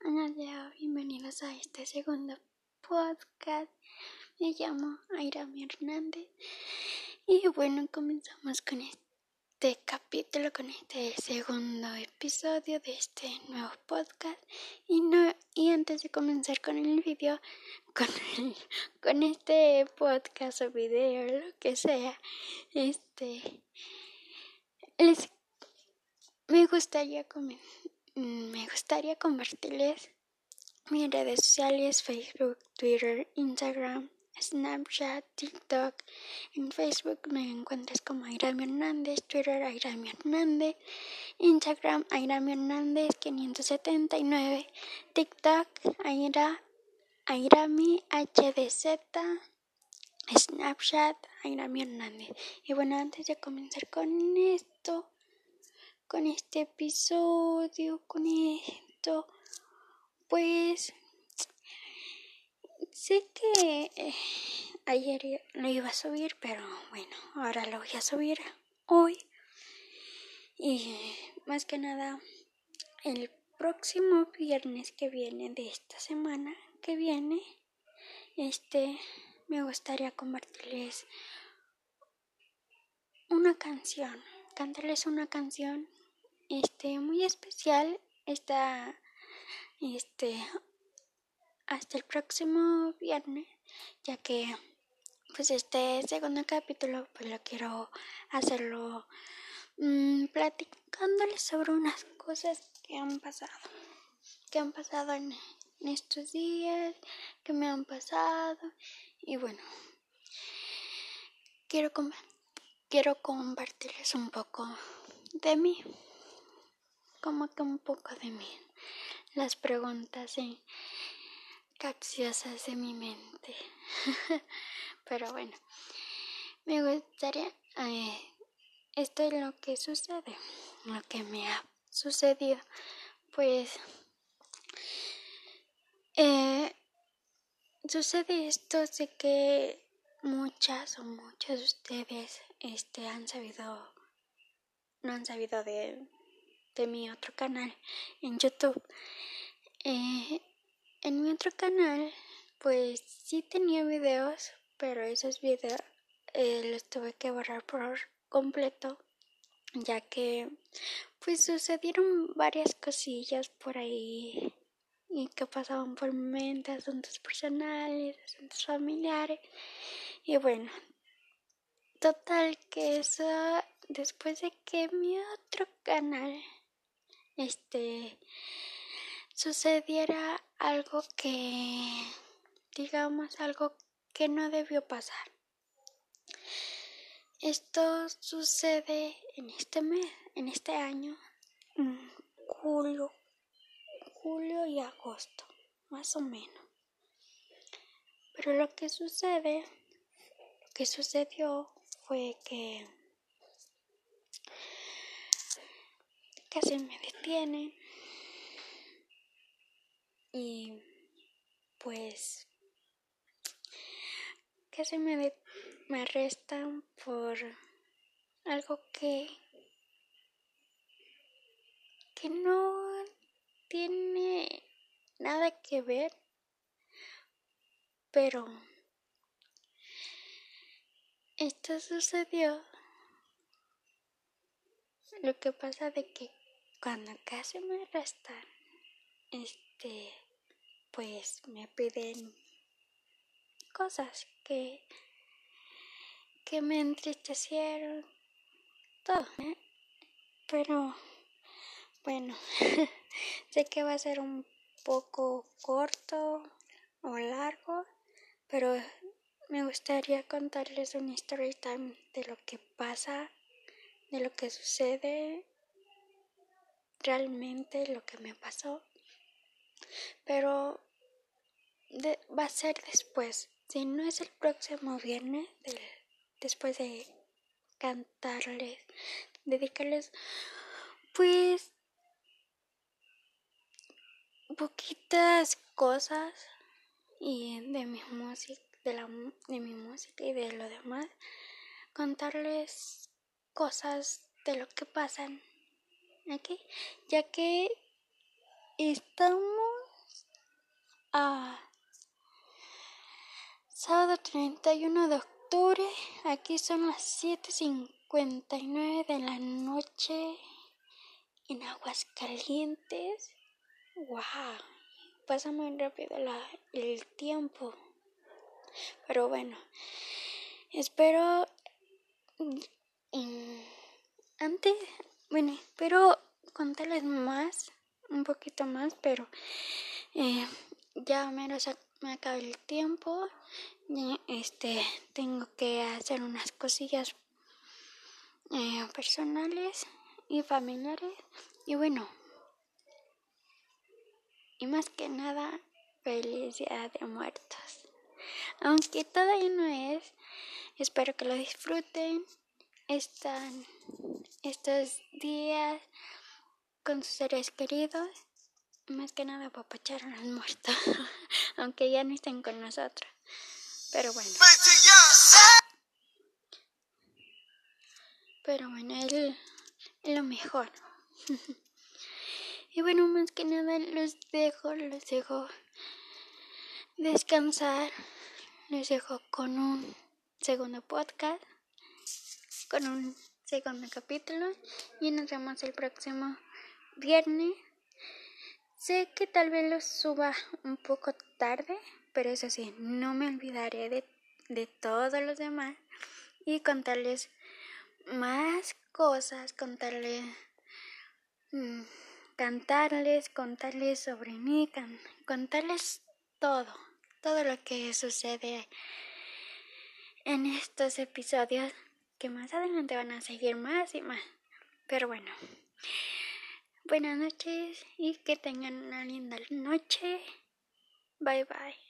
Bienvenidos a este segundo podcast. Me llamo Airami Hernández y bueno, comenzamos con este capítulo, con este segundo episodio de este nuevo podcast. Y no y antes de comenzar con el video, con, con este podcast o video, lo que sea, este les me gustaría comenzar Mm, me gustaría compartirles mis redes sociales, Facebook, Twitter, Instagram, Snapchat, TikTok. En Facebook me encuentras como Airami Hernández, Twitter Airami Hernández, Instagram Airami Hernández 579, TikTok Aira, Airami HDZ, Snapchat Airami Hernández. Y bueno, antes de comenzar con esto, con este episodio, con esto, pues sé que eh, ayer lo iba a subir, pero bueno, ahora lo voy a subir hoy. Y más que nada, el próximo viernes que viene de esta semana que viene, este, me gustaría compartirles una canción, cantarles una canción este muy especial está este hasta el próximo viernes ya que pues este segundo capítulo pues lo quiero hacerlo mmm, platicándoles sobre unas cosas que han pasado que han pasado en, en estos días que me han pasado y bueno quiero quiero compartirles un poco de mí como que un poco de mí. Las preguntas y capciosas de mi mente. Pero bueno, me gustaría... Eh, esto es lo que sucede, lo que me ha sucedido. Pues eh, sucede esto de que muchas o muchos de ustedes este, han sabido, no han sabido de de mi otro canal en YouTube. Eh, en mi otro canal, pues sí tenía videos, pero esos videos eh, los tuve que borrar por completo, ya que pues sucedieron varias cosillas por ahí y que pasaban por mi mente, asuntos personales, asuntos familiares. Y bueno, total que eso, después de que mi otro canal este sucediera algo que digamos algo que no debió pasar. Esto sucede en este mes, en este año, julio, julio y agosto, más o menos. Pero lo que sucede, lo que sucedió fue que casi me detienen y pues casi me, me arrestan por algo que que no tiene nada que ver pero esto sucedió. Lo que pasa de que cuando casi me arrestan, este, pues me piden cosas que, que me entristecieron, todo, ¿eh? pero bueno, sé que va a ser un poco corto o largo, pero me gustaría contarles una story de lo que pasa, de lo que sucede realmente lo que me pasó. Pero va a ser después. Si no es el próximo viernes, después de cantarles, dedicarles, pues, poquitas cosas y de mi música, de, la, de mi música y de lo demás, contarles cosas de lo que pasan aquí, ya que estamos a sábado 31 de octubre. Aquí son las 7.59 de la noche en Aguascalientes. ¡Wow! Pasa muy rápido el tiempo. Pero bueno, espero... Mm, antes, bueno, espero contarles más, un poquito más, pero eh, ya menos me acaba el tiempo. Este, tengo que hacer unas cosillas eh, personales y familiares. Y bueno, y más que nada, feliz día de muertos. Aunque todavía no es, espero que lo disfruten. Están estos días con sus seres queridos. Más que nada papachar a los muertos, aunque ya no estén con nosotros. Pero bueno. Pero bueno, es lo mejor. y bueno, más que nada los dejo, los dejo descansar. Les dejo con un segundo podcast, con un segundo capítulo y nos vemos el próximo viernes. Sé que tal vez lo suba un poco tarde, pero eso sí, no me olvidaré de, de todos los demás y contarles más cosas, contarles, mm, cantarles, contarles sobre mí, contarles todo, todo lo que sucede en estos episodios más adelante van a seguir más y más. Pero bueno, buenas noches y que tengan una linda noche. Bye bye.